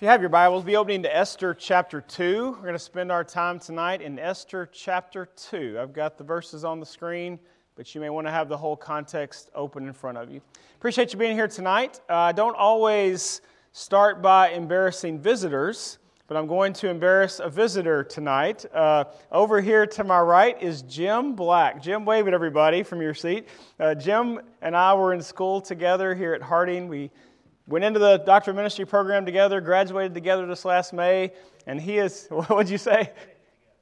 If you have your Bibles, be opening to Esther chapter 2. We're going to spend our time tonight in Esther chapter 2. I've got the verses on the screen, but you may want to have the whole context open in front of you. Appreciate you being here tonight. Uh, I don't always start by embarrassing visitors, but I'm going to embarrass a visitor tonight. Uh, over here to my right is Jim Black. Jim, wave at everybody from your seat. Uh, Jim and I were in school together here at Harding. We went into the doctor of ministry program together, graduated together this last May, and he is, what would you say?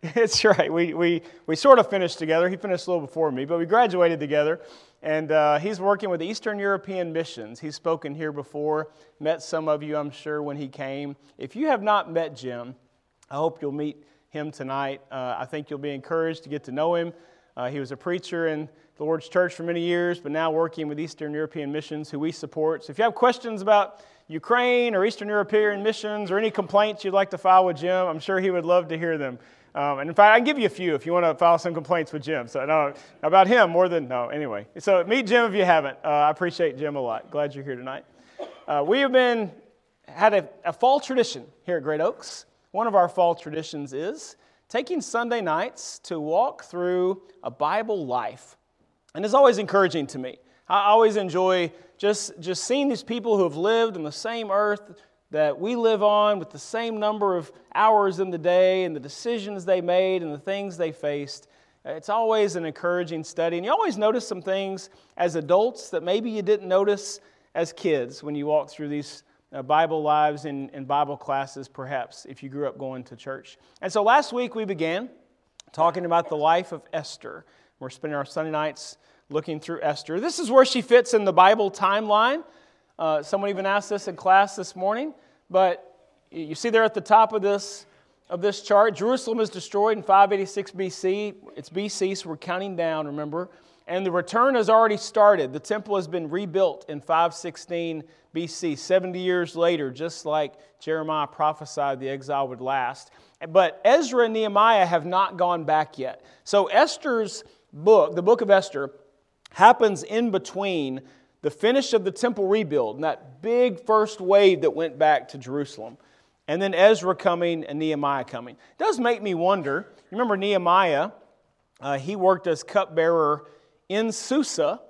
It's right. We, we, we sort of finished together. He finished a little before me, but we graduated together. And uh, he's working with Eastern European Missions. He's spoken here before, met some of you, I'm sure, when he came. If you have not met Jim, I hope you'll meet him tonight. Uh, I think you'll be encouraged to get to know him. Uh, he was a preacher in the Lord's Church for many years, but now working with Eastern European Missions, who we support. So if you have questions about Ukraine or Eastern European missions or any complaints you'd like to file with Jim, I'm sure he would love to hear them. Um, and in fact, I can give you a few if you want to file some complaints with Jim. So, no, about him more than, no, anyway. So, meet Jim if you haven't. Uh, I appreciate Jim a lot. Glad you're here tonight. Uh, we have been, had a, a fall tradition here at Great Oaks. One of our fall traditions is taking Sunday nights to walk through a Bible life and it's always encouraging to me. I always enjoy just, just seeing these people who have lived on the same earth that we live on with the same number of hours in the day and the decisions they made and the things they faced. It's always an encouraging study. And you always notice some things as adults that maybe you didn't notice as kids when you walk through these uh, Bible lives and, and Bible classes, perhaps, if you grew up going to church. And so last week we began talking about the life of Esther. We're spending our Sunday nights looking through Esther. This is where she fits in the Bible timeline. Uh, someone even asked this in class this morning, but you see there at the top of this of this chart, Jerusalem is destroyed in 586 BC. It's BC, so we're counting down, remember. And the return has already started. The temple has been rebuilt in 516 BC, 70 years later, just like Jeremiah prophesied the exile would last. But Ezra and Nehemiah have not gone back yet. So Esther's book, the book of Esther, happens in between the finish of the temple rebuild and that big first wave that went back to Jerusalem, and then Ezra coming and Nehemiah coming. It does make me wonder. Remember Nehemiah? Uh, he worked as cupbearer in Susa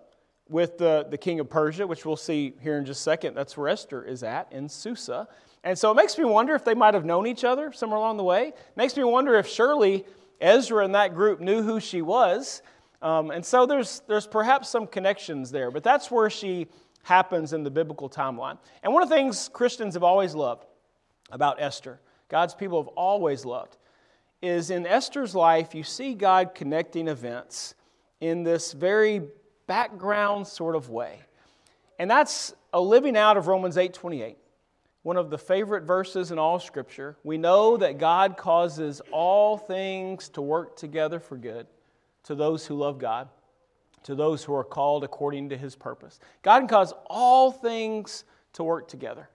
with the, the king of Persia, which we'll see here in just a second. That's where Esther is at, in Susa. And so it makes me wonder if they might have known each other somewhere along the way. It makes me wonder if surely Ezra and that group knew who she was um, and so there's, there's perhaps some connections there, but that's where she happens in the biblical timeline. And one of the things Christians have always loved about Esther, God's people have always loved, is in Esther's life, you see God connecting events in this very background sort of way. And that's a living out of Romans 8:28. One of the favorite verses in all scripture. We know that God causes all things to work together for good to those who love God, to those who are called according to his purpose. God can cause all things to work together.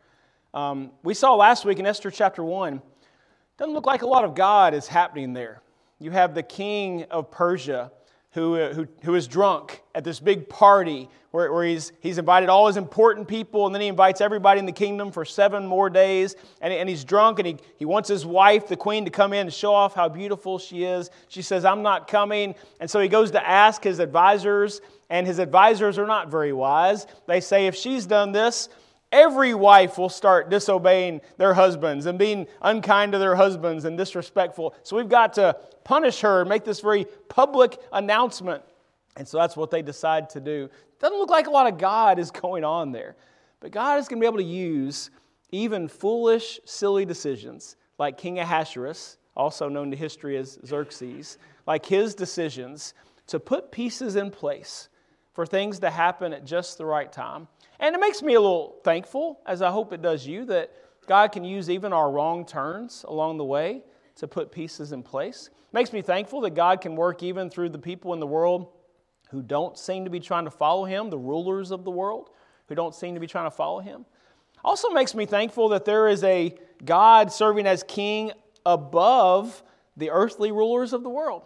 Um, we saw last week in Esther chapter 1, doesn't look like a lot of God is happening there. You have the king of Persia who, uh, who, who is drunk at this big party where, where he's, he's invited all his important people and then he invites everybody in the kingdom for seven more days. And, and he's drunk and he, he wants his wife, the queen, to come in and show off how beautiful she is. She says, I'm not coming. And so he goes to ask his advisors, and his advisors are not very wise. They say, if she's done this, every wife will start disobeying their husbands and being unkind to their husbands and disrespectful. So we've got to punish her and make this very public announcement. And so that's what they decide to do. Doesn't look like a lot of God is going on there. But God is going to be able to use even foolish, silly decisions like King Ahasuerus, also known to history as Xerxes, like his decisions to put pieces in place for things to happen at just the right time. And it makes me a little thankful, as I hope it does you, that God can use even our wrong turns along the way to put pieces in place. It makes me thankful that God can work even through the people in the world who don't seem to be trying to follow Him, the rulers of the world who don't seem to be trying to follow Him. Also makes me thankful that there is a God serving as king above the earthly rulers of the world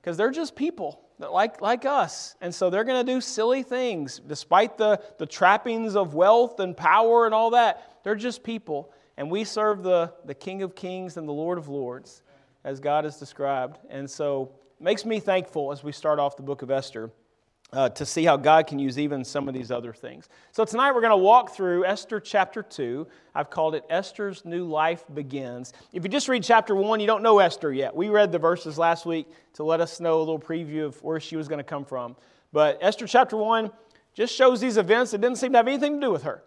because they're just people like, like us. And so they're going to do silly things despite the, the trappings of wealth and power and all that. They're just people. And we serve the, the King of Kings and the Lord of Lords, as God has described. And so makes me thankful as we start off the book of Esther. Uh, to see how God can use even some of these other things. So, tonight we're going to walk through Esther chapter 2. I've called it Esther's New Life Begins. If you just read chapter 1, you don't know Esther yet. We read the verses last week to let us know a little preview of where she was going to come from. But Esther chapter 1 just shows these events that didn't seem to have anything to do with her.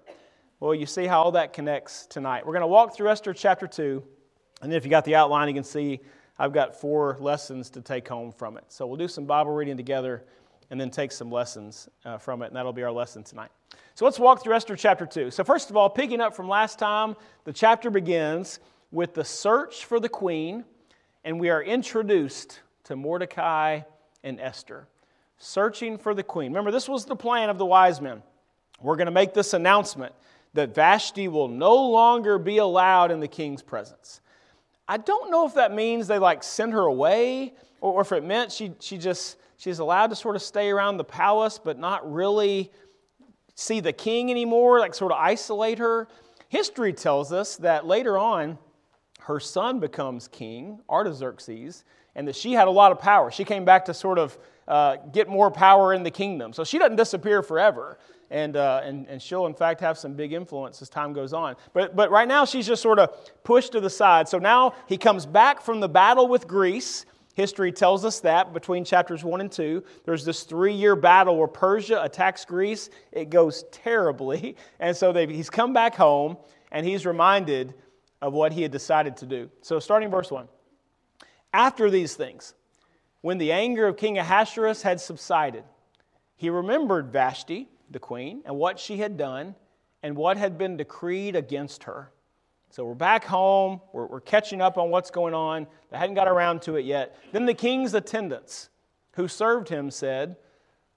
Well, you see how all that connects tonight. We're going to walk through Esther chapter 2, and if you got the outline, you can see I've got four lessons to take home from it. So we'll do some Bible reading together and then take some lessons uh, from it, and that'll be our lesson tonight. So let's walk through Esther chapter 2. So, first of all, picking up from last time, the chapter begins with the search for the queen, and we are introduced to Mordecai and Esther. Searching for the queen. Remember, this was the plan of the wise men. We're going to make this announcement that Vashti will no longer be allowed in the king's presence. I don't know if that means they like send her away or if it meant she, she just she's allowed to sort of stay around the palace but not really see the king anymore, like sort of isolate her. History tells us that later on her son becomes king, Artaxerxes, and that she had a lot of power. She came back to sort of uh, get more power in the kingdom. So she doesn't disappear forever and, uh, and, and she'll, in fact, have some big influence as time goes on. But, but right now, she's just sort of pushed to the side. So now he comes back from the battle with Greece. History tells us that between chapters 1 and 2, there's this three year battle where Persia attacks Greece. It goes terribly. And so he's come back home and he's reminded of what he had decided to do. So, starting verse 1. After these things, when the anger of King Ahasuerus had subsided, he remembered Vashti the queen, and what she had done, and what had been decreed against her. So we're back home, we're, we're catching up on what's going on. They hadn't got around to it yet. Then the king's attendants who served him said,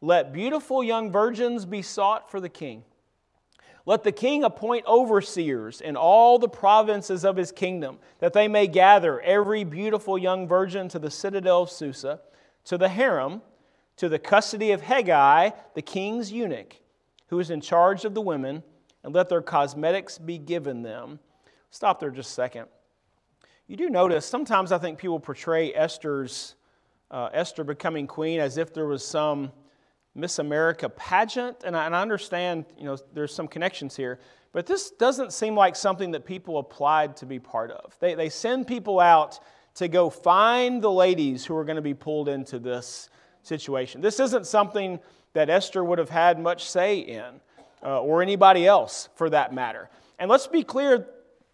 Let beautiful young virgins be sought for the king. Let the king appoint overseers in all the provinces of his kingdom, that they may gather every beautiful young virgin to the citadel of Susa, to the harem, to the custody of Hegai, the king's eunuch, who is in charge of the women, and let their cosmetics be given them. Stop there just a second. You do notice sometimes I think people portray Esther's uh, Esther becoming queen as if there was some Miss America pageant, and I, and I understand you know there's some connections here, but this doesn't seem like something that people applied to be part of. They, they send people out to go find the ladies who are going to be pulled into this situation. This isn't something that Esther would have had much say in, uh, or anybody else for that matter. And let's be clear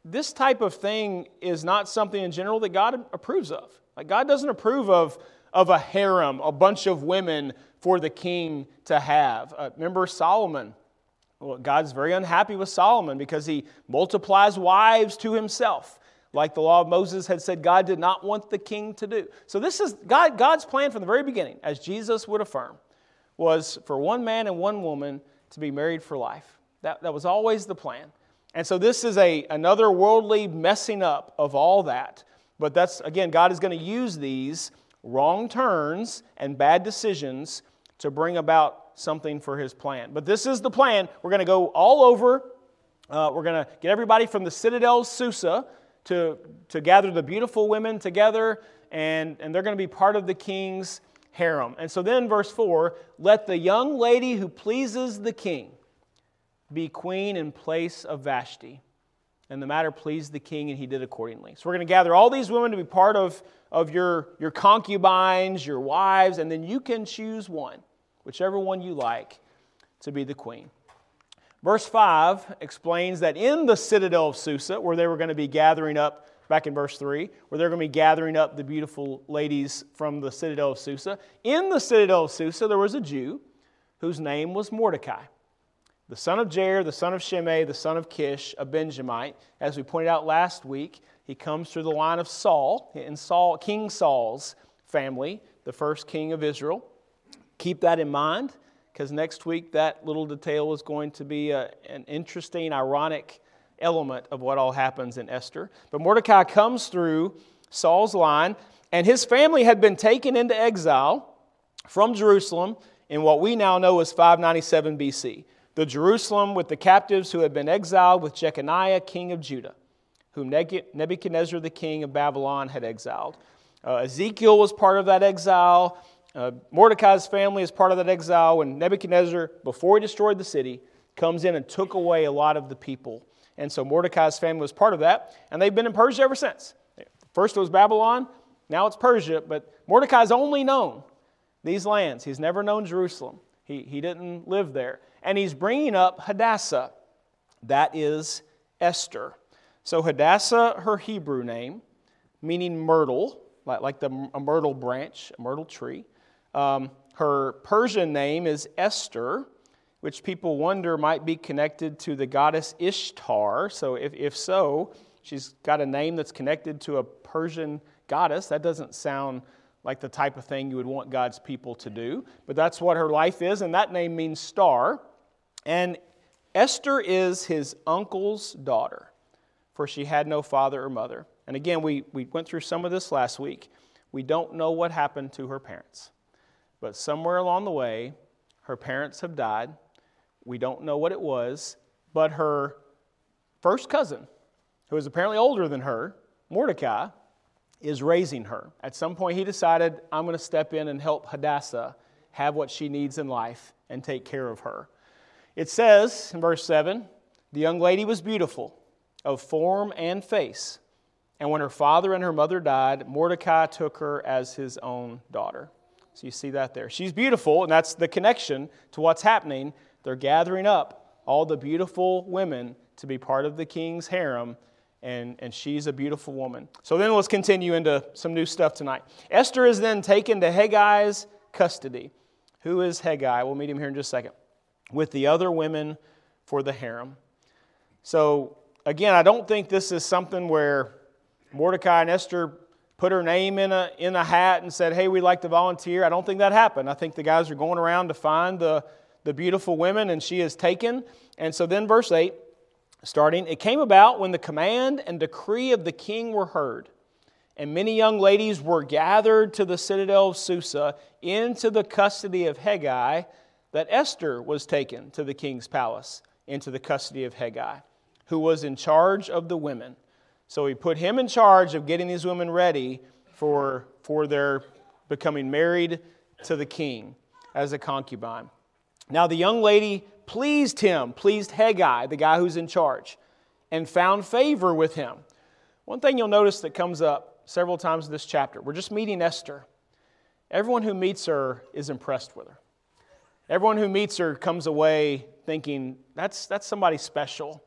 this type of thing is not something in general that God approves of. Like, God doesn't approve of, of a harem, a bunch of women for the king to have. Uh, remember Solomon? Well, God's very unhappy with Solomon because he multiplies wives to himself like the law of Moses had said God did not want the king to do. So this is God, God's plan from the very beginning, as Jesus would affirm, was for one man and one woman to be married for life. That, that was always the plan. And so this is a, another worldly messing up of all that. But that's, again, God is going to use these wrong turns and bad decisions to bring about something for his plan. But this is the plan. We're going to go all over. Uh, we're going to get everybody from the citadel Susa to, to gather the beautiful women together, and, and they're going to be part of the king's harem. And so then, verse 4 let the young lady who pleases the king be queen in place of Vashti. And the matter pleased the king, and he did accordingly. So we're going to gather all these women to be part of, of your, your concubines, your wives, and then you can choose one, whichever one you like, to be the queen. Verse 5 explains that in the citadel of Susa, where they were going to be gathering up, back in verse 3, where they're going to be gathering up the beautiful ladies from the citadel of Susa, in the citadel of Susa, there was a Jew whose name was Mordecai, the son of Jair, the son of Shimei, the son of Kish, a Benjamite. As we pointed out last week, he comes through the line of Saul, in Saul, King Saul's family, the first king of Israel. Keep that in mind because next week that little detail is going to be a, an interesting, ironic element of what all happens in Esther. But Mordecai comes through Saul's line, and his family had been taken into exile from Jerusalem in what we now know as 597 BC. The Jerusalem with the captives who had been exiled with Jeconiah, king of Judah. Whom Nebuchadnezzar the king of Babylon had exiled. Uh, Ezekiel was part of that exile. Uh, Mordecai's family is part of that exile when Nebuchadnezzar, before he destroyed the city, comes in and took away a lot of the people. And so Mordecai's family was part of that, and they've been in Persia ever since. First it was Babylon, now it's Persia, but Mordecai's only known these lands. He's never known Jerusalem. He, he didn't live there. And he's bringing up Hadassah. That is Esther. So Hadassah, her Hebrew name, meaning myrtle, like, like the, a myrtle branch, a myrtle tree. Um, her Persian name is Esther, which people wonder might be connected to the goddess Ishtar. So, if, if so, she's got a name that's connected to a Persian goddess. That doesn't sound like the type of thing you would want God's people to do, but that's what her life is, and that name means star. And Esther is his uncle's daughter, for she had no father or mother. And again, we, we went through some of this last week. We don't know what happened to her parents, but somewhere along the way, her parents have died. We don't know what it was, but her first cousin, who is apparently older than her, Mordecai, is raising her. At some point, he decided, I'm going to step in and help Hadassah have what she needs in life and take care of her. It says in verse 7 the young lady was beautiful of form and face. And when her father and her mother died, Mordecai took her as his own daughter. So you see that there. She's beautiful, and that's the connection to what's happening. They're gathering up all the beautiful women to be part of the king's harem and, and she's a beautiful woman. So then let's continue into some new stuff tonight. Esther is then taken to Hegai's custody. Who is Haggai? We'll meet him here in just a second. With the other women for the harem. So again, I don't think this is something where Mordecai and Esther put her name in a, in a hat and said, hey, we'd like to volunteer. I don't think that happened. I think the guys are going around to find the, the beautiful women, and she is taken. And so then, verse 8 starting, it came about when the command and decree of the king were heard, and many young ladies were gathered to the citadel of Susa into the custody of Hegai, that Esther was taken to the king's palace into the custody of Hegai, who was in charge of the women. So he put him in charge of getting these women ready for, for their becoming married to the king as a concubine. Now, the young lady pleased him, pleased Hegai, the guy who's in charge, and found favor with him. One thing you'll notice that comes up several times in this chapter we're just meeting Esther. Everyone who meets her is impressed with her. Everyone who meets her comes away thinking, that's, that's somebody special.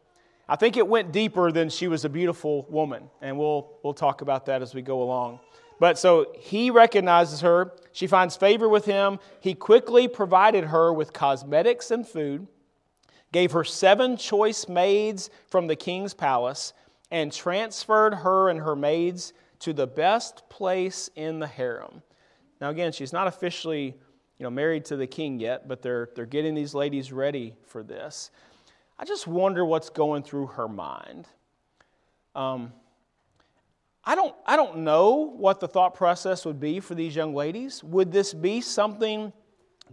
I think it went deeper than she was a beautiful woman, and we'll, we'll talk about that as we go along. But so he recognizes her. She finds favor with him. He quickly provided her with cosmetics and food, gave her seven choice maids from the king's palace, and transferred her and her maids to the best place in the harem. Now, again, she's not officially you know, married to the king yet, but they're, they're getting these ladies ready for this. I just wonder what's going through her mind. Um, I don't, I don't know what the thought process would be for these young ladies. Would this be something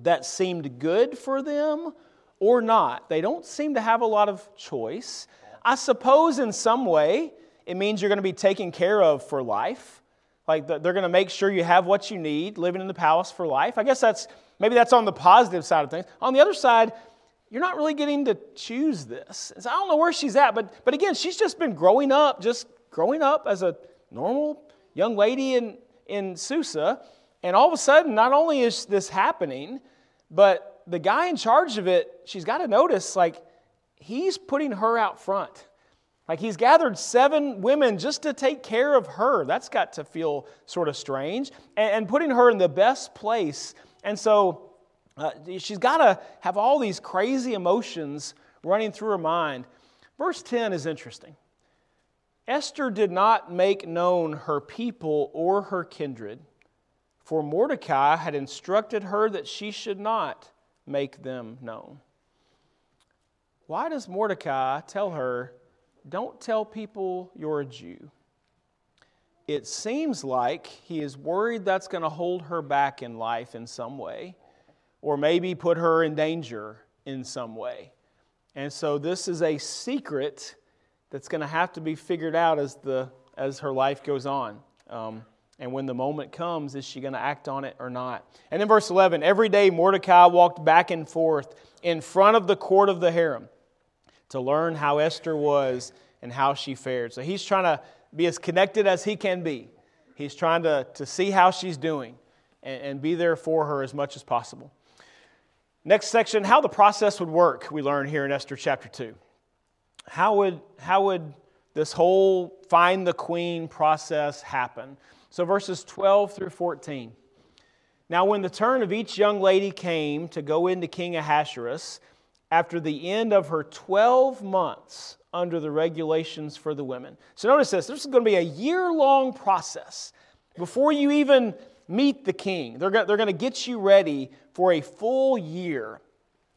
that seemed good for them or not? They don't seem to have a lot of choice. I suppose in some way it means you're going to be taken care of for life. Like they're going to make sure you have what you need living in the palace for life. I guess that's maybe that's on the positive side of things. On the other side, you're not really getting to choose this. So I don't know where she's at, but, but again, she's just been growing up, just growing up as a normal young lady in, in Susa. And all of a sudden, not only is this happening, but the guy in charge of it, she's got to notice, like, he's putting her out front. Like, he's gathered seven women just to take care of her. That's got to feel sort of strange. And, and putting her in the best place. And so, uh, she's got to have all these crazy emotions running through her mind. Verse 10 is interesting. Esther did not make known her people or her kindred, for Mordecai had instructed her that she should not make them known. Why does Mordecai tell her, Don't tell people you're a Jew? It seems like he is worried that's going to hold her back in life in some way, or maybe put her in danger in some way. And so this is a secret that's going to have to be figured out as, the, as her life goes on. Um, and when the moment comes, is she going to act on it or not? And then verse 11 every day Mordecai walked back and forth in front of the court of the harem to learn how Esther was and how she fared. So he's trying to be as connected as he can be. He's trying to, to see how she's doing and, and be there for her as much as possible. Next section, how the process would work, we learn here in Esther chapter 2. How would, how would this whole find the queen process happen? So, verses 12 through 14. Now, when the turn of each young lady came to go into King Ahasuerus, after the end of her 12 months under the regulations for the women. So, notice this this is going to be a year long process before you even meet the king. They're going, they're going to get you ready for a full year.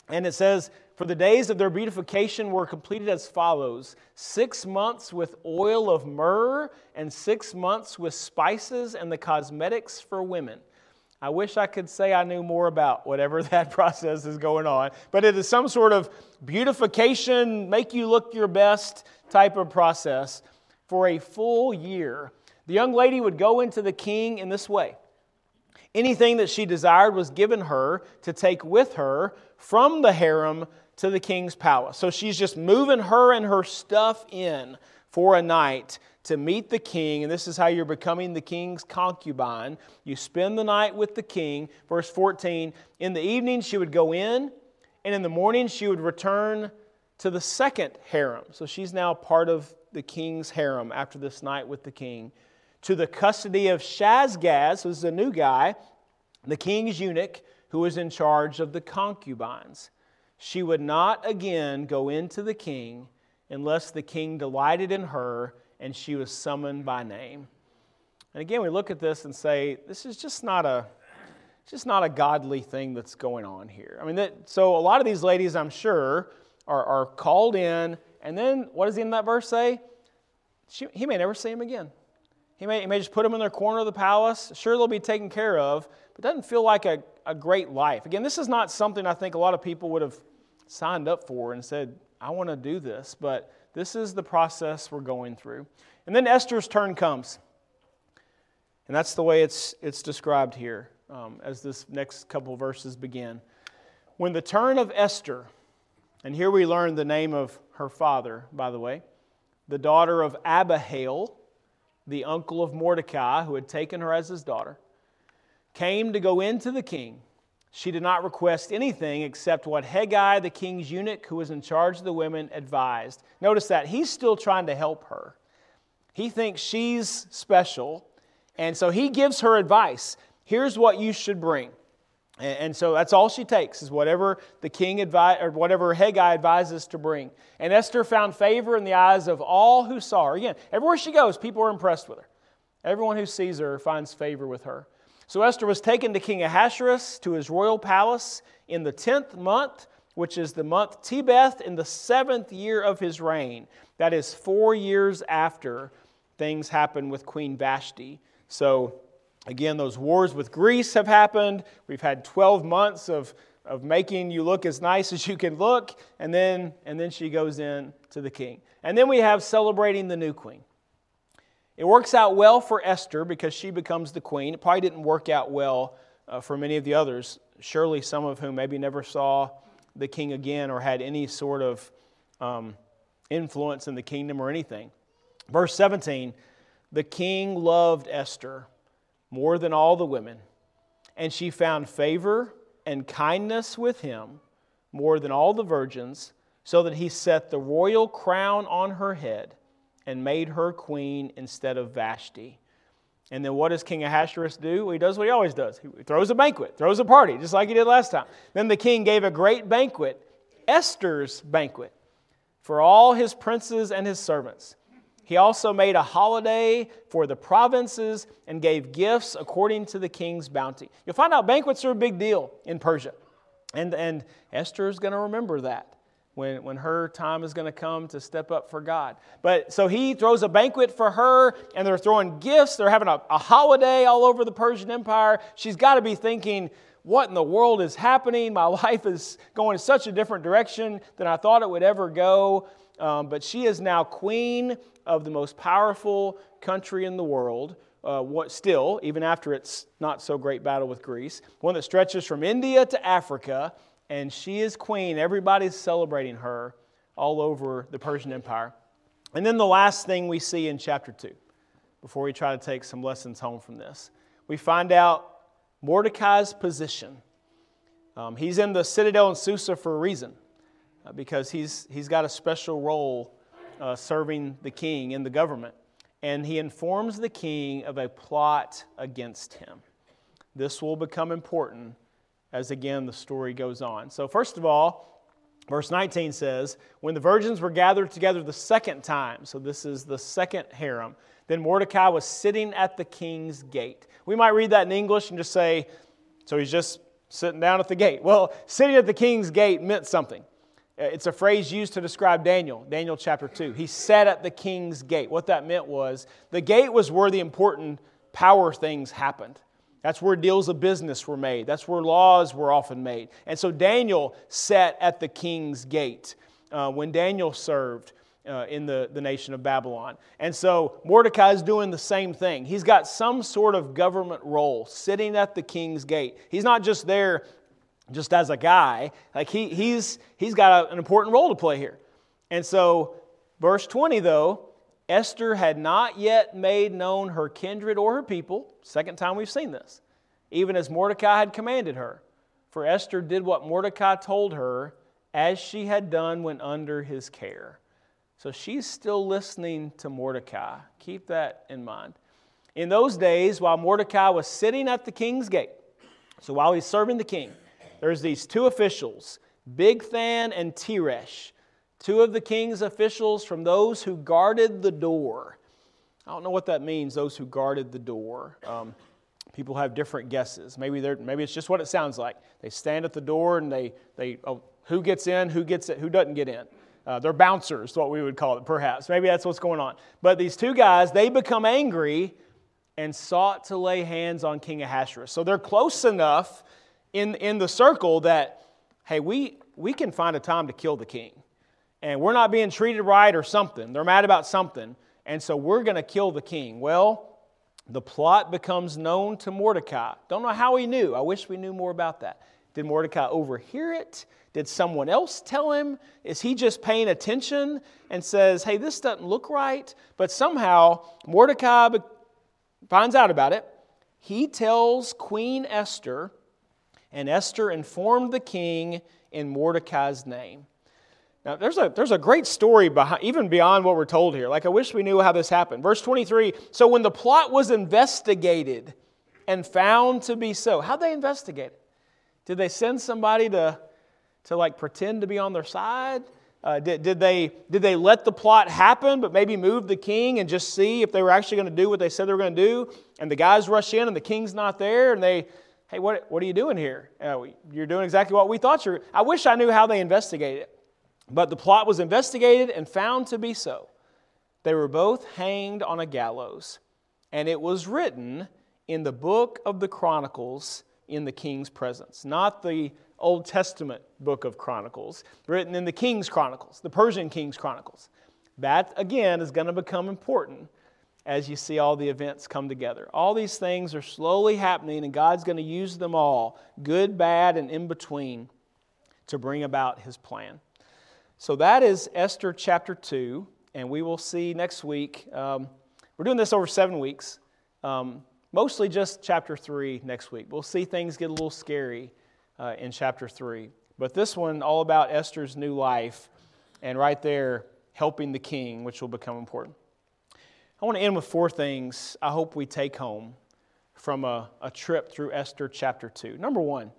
And it says, For the days of their beautification were completed as follows six months with oil of myrrh, and six months with spices and the cosmetics for women. I wish I could say I knew more about whatever that process is going on, but it is some sort of beautification, make you look your best type of process for a full year. The young lady would go into the king in this way. Anything that she desired was given her to take with her from the harem to the king's palace. So she's just moving her and her stuff in for a night to meet the king, and this is how you're becoming the king's concubine. You spend the night with the king. Verse 14 In the evening, she would go in, and in the morning, she would return to the second harem. So she's now part of the king's harem after this night with the king to the custody of Shaashgaz, who's a new guy, the king's eunuch, who was in charge of the concubines. She would not again go into the king unless the king delighted in her and she was summoned by name. And again, we look at this and say, this is just not a just not a godly thing that's going on here. I mean, that, so a lot of these ladies, I'm sure, are, are called in, and then what does the end of that verse say? She, he may never see him again. He may, he may just put them in their corner of the palace. Sure, they'll be taken care of, but it doesn't feel like a, a great life. Again, this is not something I think a lot of people would have signed up for and said, I want to do this, but this is the process we're going through. And then Esther's turn comes. And that's the way it's, it's described here um, as this next couple verses begin. When the turn of Esther, and here we learn the name of her father, by the way, the daughter of Abihail, the uncle of Mordecai, who had taken her as his daughter, came to go into the king. She did not request anything except what Hegai, the king's eunuch, who was in charge of the women, advised. Notice that he's still trying to help her. He thinks she's special, and so he gives her advice. Here's what you should bring. And so that's all she takes is whatever the king advise or whatever Hegai advises to bring. And Esther found favor in the eyes of all who saw her. Again, everywhere she goes, people are impressed with her. Everyone who sees her finds favor with her. So Esther was taken to King Ahasuerus to his royal palace in the tenth month, which is the month Tebeth, in the seventh year of his reign. That is four years after things happened with Queen Vashti. So Again, those wars with Greece have happened. We've had 12 months of, of making you look as nice as you can look, and then, and then she goes in to the king. And then we have celebrating the new queen. It works out well for Esther because she becomes the queen. It probably didn't work out well uh, for many of the others, surely some of whom maybe never saw the king again or had any sort of um, influence in the kingdom or anything. Verse 17 The king loved Esther more than all the women, and she found favor and kindness with him more than all the virgins, so that he set the royal crown on her head and made her queen instead of Vashti. And then what does King Ahasuerus do? Well, he does what he always does. He throws a banquet, throws a party, just like he did last time. Then the king gave a great banquet, Esther's banquet, for all his princes and his servants. He also made a holiday for the provinces and gave gifts according to the king's bounty. You'll find out banquets are a big deal in Persia. And, and Esther is going to remember that when, when her time is going to come to step up for God. But so he throws a banquet for her, and they're throwing gifts. They're having a, a holiday all over the Persian Empire. She's got to be thinking, what in the world is happening? My life is going in such a different direction than I thought it would ever go. um, but she is now queen of the most powerful country in the world. Uh, what, still, even after its not so great battle with Greece, one that stretches from India to Africa, and she is queen. Everybody's celebrating her all over the Persian Empire. And then the last thing we see in chapter 2, before we try to take some lessons home from this, we find out Mordecai's position. Um, he's in the citadel in Susa for a reason, uh, because he's, he's got a special role uh, serving the king in the government. And he informs the king of a plot against him. This will become important as again the story goes on. So, first of all, verse 19 says, When the virgins were gathered together the second time, so this is the second harem, then Mordecai was sitting at the king's gate. We might read that in English and just say, So he's just sitting down at the gate. Well, sitting at the king's gate meant something. Uh, it's a phrase used to describe Daniel, Daniel chapter 2. He sat at the king's gate. What that meant was the gate was where the important power things happened. That's where deals of business were made. That's where laws were often made. And so Daniel sat at the king's gate uh, when Daniel served uh, in the, the nation of Babylon. And so Mordecai is doing the same thing. He's got some sort of government role sitting at the king's gate. He's not just there just as a guy, like he, he's, he's got a, an important role to play here. And so, verse 20, though, Esther had not yet made known her kindred or her people. Second time we've seen this. Even as Mordecai had commanded her. For Esther did what Mordecai told her, as she had done when under his care. So she's still listening to Mordecai. Keep that in mind. In those days, while Mordecai was sitting at the king's gate, so while he's serving the king, there's these two officials, Bigthan and Teresh two of the king's officials from those who guarded the door. I don't know what that means, those who guarded the door. Um, people have different guesses. Maybe, they're, maybe it's just what it sounds like. They stand at the door and they, they oh, who gets in, who, gets it, who doesn't get in. Uh, they're bouncers, what we would call it, perhaps. Maybe that's what's going on. But these two guys, they become angry and sought to lay hands on King Ahasuerus. So they're close enough in, in the circle that, hey, we, we can find a time to kill the king and we're not being treated right or something. They're mad about something. And so we're going to kill the king. Well, the plot becomes known to Mordecai. Don't know how he knew. I wish we knew more about that. Did Mordecai overhear it? Did someone else tell him? Is he just paying attention and says, hey, this doesn't look right? But somehow Mordecai finds out about it. He tells Queen Esther, and Esther informed the king in Mordecai's name. Now, there's a, there's a great story behind, even beyond what we're told here. Like, I wish we knew how this happened. Verse 23 So, when the plot was investigated and found to be so, how'd they investigate it? Did they send somebody to, to like pretend to be on their side? Uh, did, did, they, did they let the plot happen, but maybe move the king and just see if they were actually going to do what they said they were going to do? And the guys rush in and the king's not there, and they, hey, what, what are you doing here? Uh, you're doing exactly what we thought you were. I wish I knew how they investigated it. But the plot was investigated and found to be so. They were both hanged on a gallows, and it was written in the book of the Chronicles in the king's presence, not the Old Testament book of Chronicles, written in the king's chronicles, the Persian king's chronicles. That, again, is going to become important as you see all the events come together. All these things are slowly happening, and God's going to use them all, good, bad, and in between, to bring about his plan. So that is Esther chapter 2, and we will see next week. Um, we're doing this over seven weeks, um, mostly just chapter 3 next week. We'll see things get a little scary uh, in chapter 3. But this one, all about Esther's new life, and right there, helping the king, which will become important. I want to end with four things I hope we take home from a, a trip through Esther chapter 2. Number one,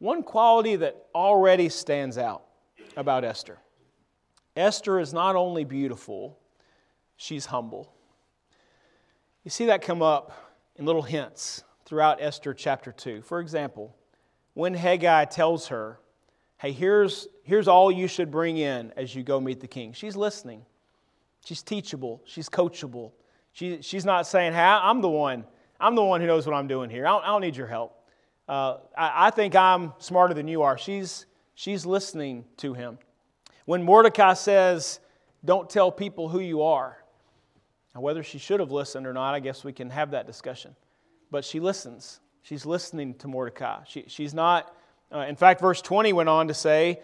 one quality that already stands out about Esther. Esther is not only beautiful, she's humble. You see that come up in little hints throughout Esther chapter 2. For example, when Hegai tells her, Hey, here's, here's all you should bring in as you go meet the king, she's listening. She's teachable, she's coachable. She, she's not saying, Hey, I'm the one. I'm the one who knows what I'm doing here. I don't, I don't need your help. Uh, I, I think I'm smarter than you are. She's, she's listening to him. When Mordecai says, don't tell people who you are. Now, whether she should have listened or not, I guess we can have that discussion. But she listens. She's listening to Mordecai. She, she's not, uh, in fact, verse 20 went on to say,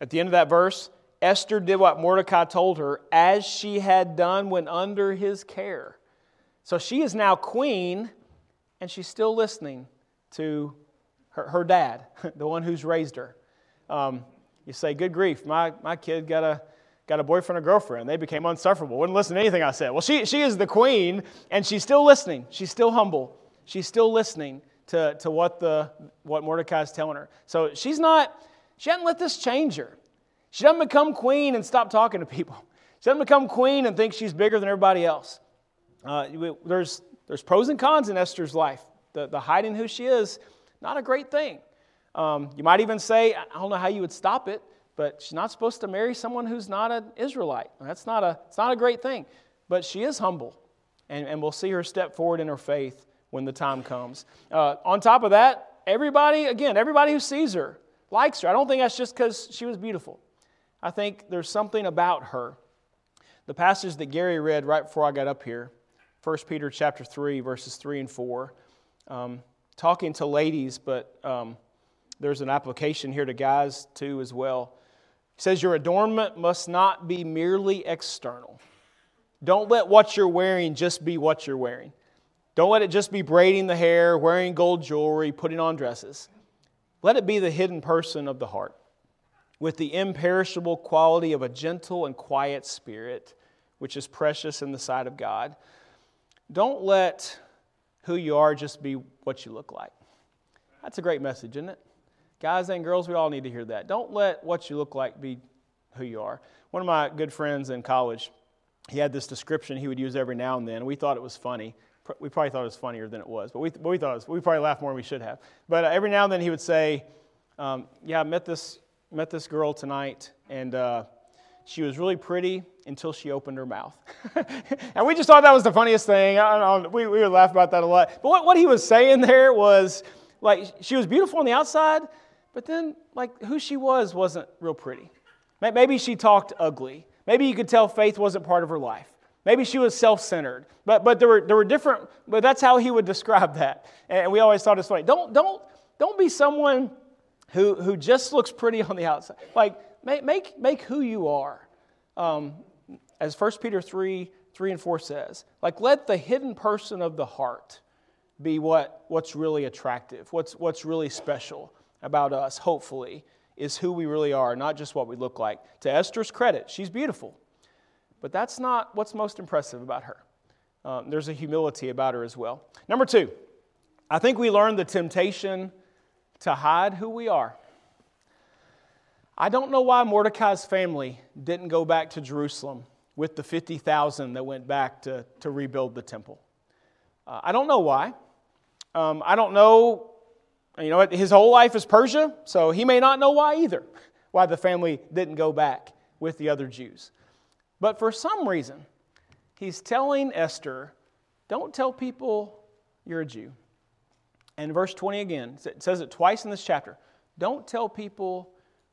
at the end of that verse, Esther did what Mordecai told her as she had done when under his care. So she is now queen, and she's still listening to her, her dad, the one who's raised her. Um, you say, Good grief, my, my kid got a, got a boyfriend or girlfriend. They became unsufferable, wouldn't listen to anything I said. Well, she, she is the queen, and she's still listening. She's still humble. She's still listening to, to what, the, what Mordecai is telling her. So she's not, she hasn't let this change her. She doesn't become queen and stop talking to people. She doesn't become queen and think she's bigger than everybody else. Uh, there's, there's pros and cons in Esther's life. The, the hiding who she is, not a great thing. Um, you might even say, I don't know how you would stop it, but she's not supposed to marry someone who's not an Israelite. That's not a, it's not a great thing. But she is humble, and, and we'll see her step forward in her faith when the time comes. Uh, on top of that, everybody, again, everybody who sees her likes her. I don't think that's just because she was beautiful. I think there's something about her. The passage that Gary read right before I got up here, 1 Peter chapter 3, verses 3 and 4, um, talking to ladies, but um, there's an application here to guys too as well. He says, Your adornment must not be merely external. Don't let what you're wearing just be what you're wearing. Don't let it just be braiding the hair, wearing gold jewelry, putting on dresses. Let it be the hidden person of the heart with the imperishable quality of a gentle and quiet spirit, which is precious in the sight of God. Don't let who you are just be what you look like. That's a great message, isn't it? Guys and girls, we all need to hear that. Don't let what you look like be who you are. One of my good friends in college, he had this description he would use every now and then. We thought it was funny. We probably thought it was funnier than it was, but we, but we thought it was, we probably laughed more than we should have. But uh, every now and then he would say, um, Yeah, I met this, met this girl tonight, and uh, she was really pretty until she opened her mouth. and we just thought that was the funniest thing. we, we would laugh about that a lot. But what, what he was saying there was, like, she was beautiful on the outside, but then, like, who she was wasn't real pretty. Maybe she talked ugly. Maybe you could tell faith wasn't part of her life. Maybe she was self centered. But, but there, were, there were different, but that's how he would describe that. And we always thought it's funny. Don't, don't, don't be someone who, who just looks pretty on the outside. Like, make, make, make who you are. Um, as 1 Peter 3 3 and 4 says, like, let the hidden person of the heart be what, what's really attractive, what's, what's really special about us, hopefully, is who we really are, not just what we look like. To Esther's credit, she's beautiful, but that's not what's most impressive about her. Um, there's a humility about her as well. Number two, I think we learned the temptation to hide who we are. I don't know why Mordecai's family didn't go back to Jerusalem with the 50,000 that went back to, to rebuild the temple. Uh, I don't know why. Um, I don't know you know, his whole life is Persia, so he may not know why either, why the family didn't go back with the other Jews. But for some reason, he's telling Esther, don't tell people you're a Jew. And verse 20 again, it says it twice in this chapter. Don't tell people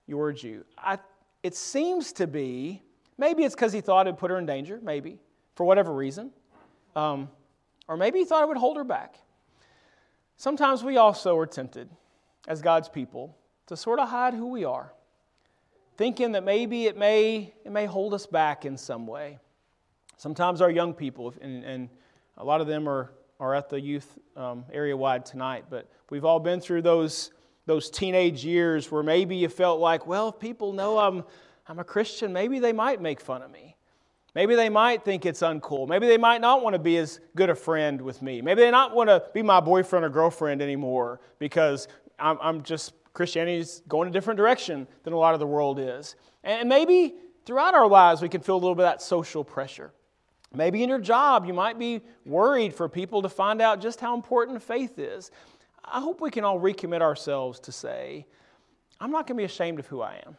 you're a Jew. I, it seems to be, maybe it's because he thought it put her in danger, maybe, for whatever reason. Um, or maybe he thought it would hold her back. Sometimes we also are tempted, as God's people, to sort of hide who we are, thinking that maybe it may, it may hold us back in some way. Sometimes our young people, and, and a lot of them are, are at the youth um, area wide tonight, but we've all been through those, those teenage years where maybe you felt like, well, if people know I'm, I'm a Christian, maybe they might make fun of me. Maybe they might think it's uncool. Maybe they might not want to be as good a friend with me. Maybe they not want to be my boyfriend or girlfriend anymore because I'm, I'm just, Christianity's going a different direction than a lot of the world is. And maybe throughout our lives we can feel a little bit of that social pressure. Maybe in your job you might be worried for people to find out just how important faith is. I hope we can all recommit ourselves to say, I'm not going to be ashamed of who I am.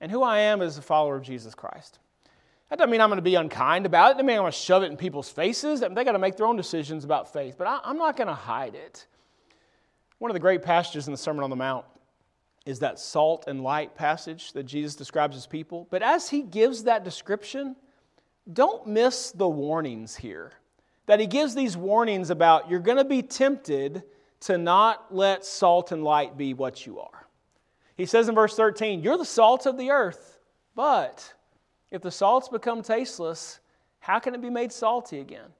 And who I am is a follower of Jesus Christ. That doesn't mean I'm going to be unkind about it. That doesn't mean I'm going to shove it in people's faces. They got to make their own decisions about faith, but I, am not going to hide it. One of the great passages in the Sermon on the Mount is that salt and light passage that Jesus describes his people. But as he gives that description, don't miss the warnings here. That he gives these warnings about you're going to be tempted to not let salt and light be what you are. He says in verse 13, You're the salt of the earth, but if the salts become tasteless, how can it be made salty again?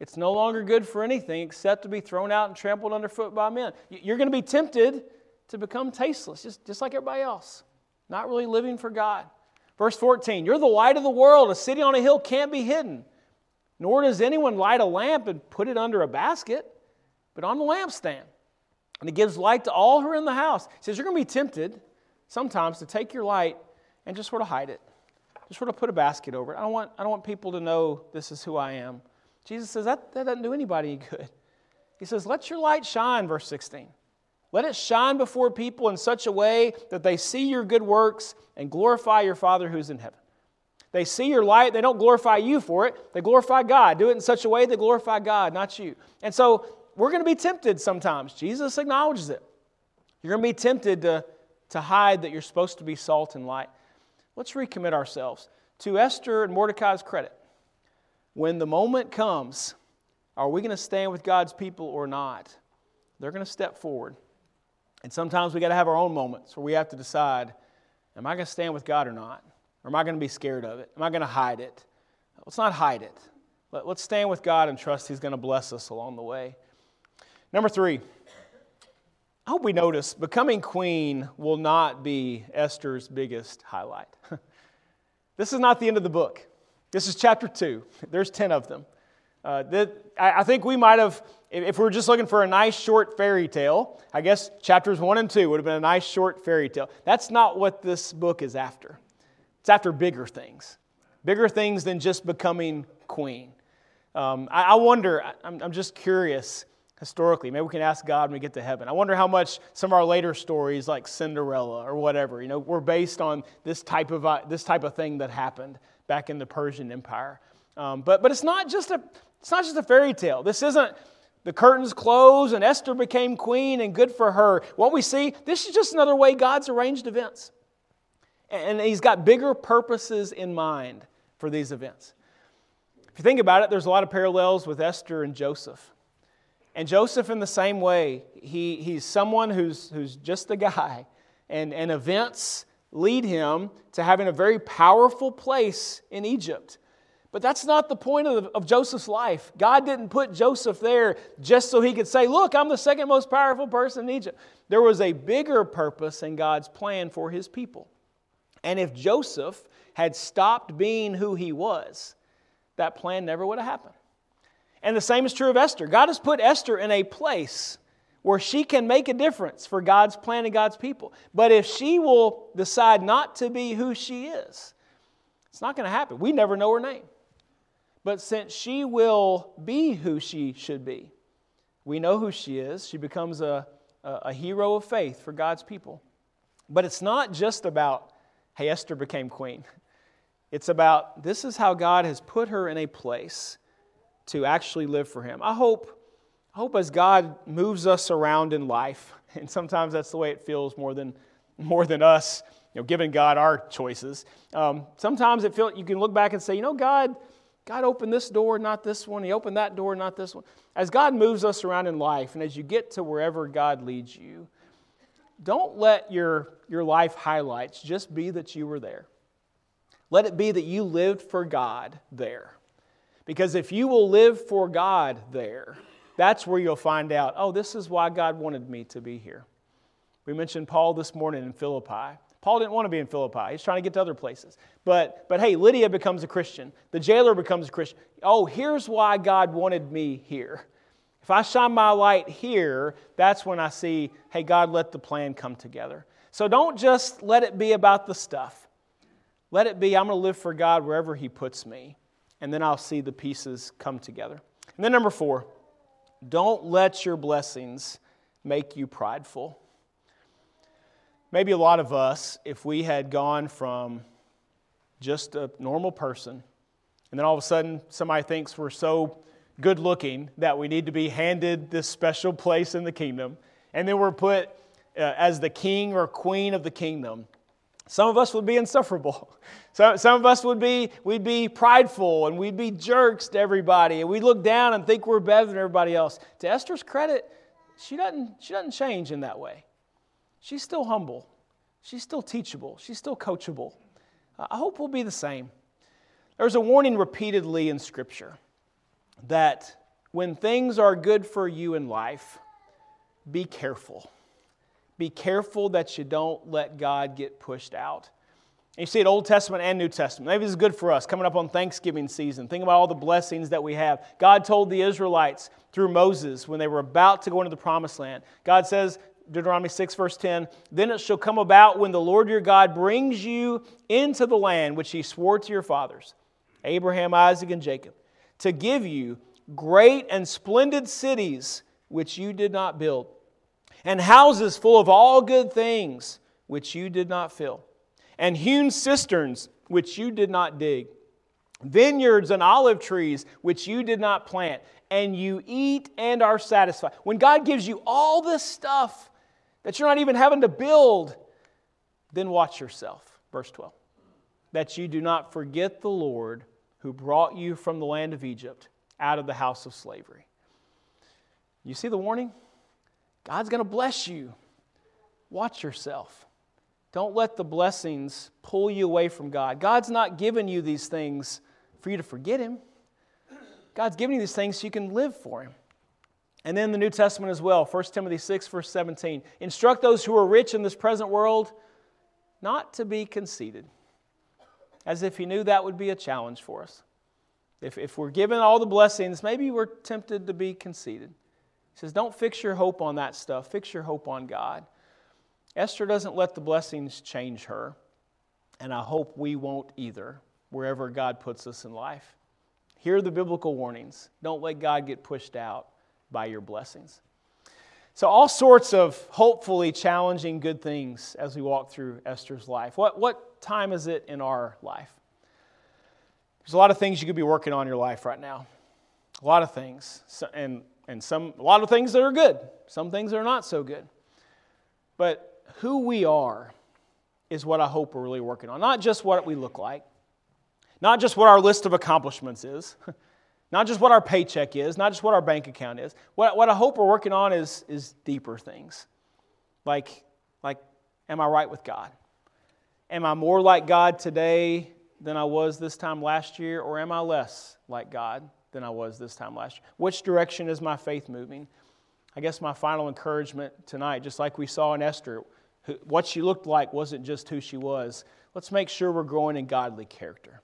It's no longer good for anything except to be thrown out and trampled underfoot by men. You're going to be tempted to become tasteless, just, just like everybody else, not really living for God. Verse 14, you're the light of the world. A city on a hill can't be hidden. Nor does anyone light a lamp and put it under a basket, but on the lampstand. And it gives light to all who are in the house. He says, You're going to be tempted sometimes to take your light and just sort of hide it. Just sort of put a basket over it. I don't want, I don't want people to know this is who I am. Jesus says that, that doesn't do anybody any good. He says, Let your light shine, verse 16. Let it shine before people in such a way that they see your good works and glorify your Father who's in heaven. They see your light, they don't glorify you for it, they glorify God. Do it in such a way they glorify God, not you. And so we're going to be tempted sometimes. Jesus acknowledges it. You're going to be tempted to, to hide that you're supposed to be salt and light. Let's recommit ourselves. To Esther and Mordecai's credit, when the moment comes, are we going to stand with God's people or not? They're going to step forward. And sometimes we got to have our own moments where we have to decide am I going to stand with God or not? Or am I going to be scared of it? Am I going to hide it? Let's not hide it. Let, us stand with God and trust He's going to bless us along the way. Number three, I hope we notice becoming queen will not be Esther's biggest highlight. this is not the end of the book. This is chapter two. There's 10 of them. Uh, that, I, I think we might have if we were just looking for a nice short fairy tale, I guess chapters one and two would have been a nice short fairy tale. That's not what this book is after. It's after bigger things, bigger things than just becoming queen. Um, I, I, wonder, I'm, I'm just curious historically. Maybe we can ask God when we get to heaven. I wonder how much some of our later stories, like Cinderella or whatever, you know, were based on this type of, uh, this type of thing that happened back in the Persian Empire. Um, but, but it's, not just a, it's not just a fairy tale. This isn't the curtains closed and Esther became queen, and good for her. What we see, this is just another way God's arranged events. And He's got bigger purposes in mind for these events. If you think about it, there's a lot of parallels with Esther and Joseph. And Joseph, in the same way, he, he's someone who's, who's just a guy, and, and events lead him to having a very powerful place in Egypt. But that's not the point of, of, Joseph's life. God didn't put Joseph there just so he could say, Look, I'm the second most powerful person in Egypt. There was a bigger purpose in God's plan for his people. And if Joseph had stopped being who he was, that plan never would have happened. And the same is true of Esther. God has put Esther in a place where she can make a difference for God's plan and God's people. But if she will decide not to be who she is, it's not going to happen. We never know her name. But since she will be who she should be, we know who she is. She becomes a, a, hero of faith for God's people. But it's not just about, hey, Esther became queen. It's about this is how God has put her in a place to actually live for Him. I hope, I hope as God moves us around in life, and sometimes that's the way it feels more than, more than us, you know, giving God our choices. Um, sometimes it feels you can look back and say, you know, God, God opened this door, not this one. He opened that door, not this one. As God moves us around in life, and as you get to wherever God leads you, don't let your, your life highlights just be that you were there. Let it be that you lived for God there. Because if you will live for God there, that's where you'll find out, oh, this is why God wanted me to be here. We mentioned Paul this morning in Philippi. Paul didn't want to be in Philippi. He's trying to get to other places. But, but hey, Lydia becomes a Christian. The jailer becomes a Christian. Oh, here's why God wanted me here. If I shine my light here, that's when I see, hey, God, let the plan come together. So don't just let it be about the stuff. Let it be, I'm going to live for God wherever He puts me. And then I'll see the pieces come together. And then number four, don't let your blessings make you prideful. Maybe a lot of us, if we had gone from just a normal person, and then all of a sudden somebody thinks we're so good looking that we need to be handed this special place in the kingdom, and then we're put uh, as the king or queen of the kingdom. Some of us would be insufferable. So, some of us would be, we'd be prideful and we'd be jerks to everybody and we'd look down and think we're better than everybody else. To Esther's credit, she doesn't, she doesn't change in that way. She's still humble. She's still teachable. She's still coachable. I hope we'll be the same. There's a warning repeatedly in Scripture that when things are good for you in life, be careful. Be careful that you don't let God get pushed out. And you see it Old Testament and New Testament. Maybe this is good for us coming up on Thanksgiving season. Think about all the blessings that we have. God told the Israelites through Moses when they were about to go into the promised land. God says, Deuteronomy 6, verse 10, Then it shall come about when the Lord your God brings you into the land which he swore to your fathers, Abraham, Isaac, and Jacob, to give you great and splendid cities which you did not build, and houses full of all good things which you did not fill and hewn cisterns which you did not dig, vineyards and olive trees which you did not plant, and you eat and are satisfied. When God gives you all this stuff that you're not even having to build, then watch yourself. Verse 12. That you do not forget the Lord who brought you from the land of Egypt out of the house of slavery. You see the warning? God's going to bless you. Watch yourself. Don't let the blessings pull you away from God. God's not giving you these things for you to forget Him. God's giving you these things so you can live for Him. And then the New Testament as well, 1 Timothy 6, verse 17. Instruct those who are rich in this present world not to be conceited, as if He knew that would be a challenge for us. If, if we're given all the blessings, maybe we're tempted to be conceited. He says, Don't fix your hope on that stuff, fix your hope on God. Esther doesn't let the blessings change her, and I hope we won't either, wherever God puts us in life. Hear the biblical warnings. Don't let God get pushed out by your blessings. So, all sorts of hopefully challenging good things as we walk through Esther's life. What, what time is it in our life? There's a lot of things you could be working on in your life right now. A lot of things. So, and, and some, a lot of things that are good, some things that are not so good. But who we are is what I hope we're really working on. Not just what we look like, not just what our list of accomplishments is, not just what our paycheck is, not just what our bank account is. What, what I hope we're working on is, is deeper things. Like, like, am I right with God? Am I more like God today than I was this time last year, or am I less like God than I was this time last year? Which direction is my faith moving? I guess my final encouragement tonight, just like we saw in Esther, what she looked like wasn't just who she was. Let's make sure we're growing in godly character.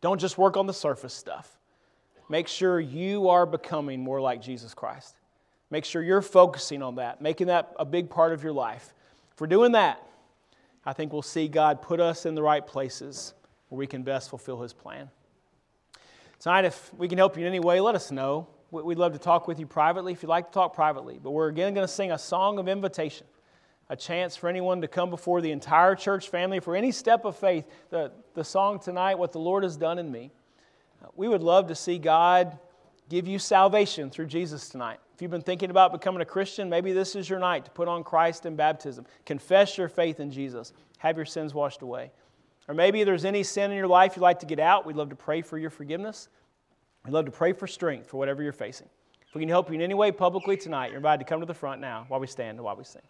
Don't just work on the surface stuff. Make sure you are becoming more like Jesus Christ. Make sure you're focusing on that, making that a big part of your life. If we're doing that, I think we'll see God put us in the right places where we can best fulfill His plan. Tonight, if we can help you in any way, let us know. We'd love to talk with you privately if you'd like to talk privately. But we're again going to sing a song of invitation a chance for anyone to come before the entire church family for any step of faith. The, the song tonight, What the Lord Has Done in Me. We would love to see God give you salvation through Jesus tonight. If you've been thinking about becoming a Christian, maybe this is your night to put on Christ in baptism. Confess your faith in Jesus. Have your sins washed away. Or maybe there's any sin in your life you'd like to get out. We'd love to pray for your forgiveness. We'd love to pray for strength for whatever you're facing. If we can help you in any way publicly tonight, you're invited to come to the front now while we stand and while we sing.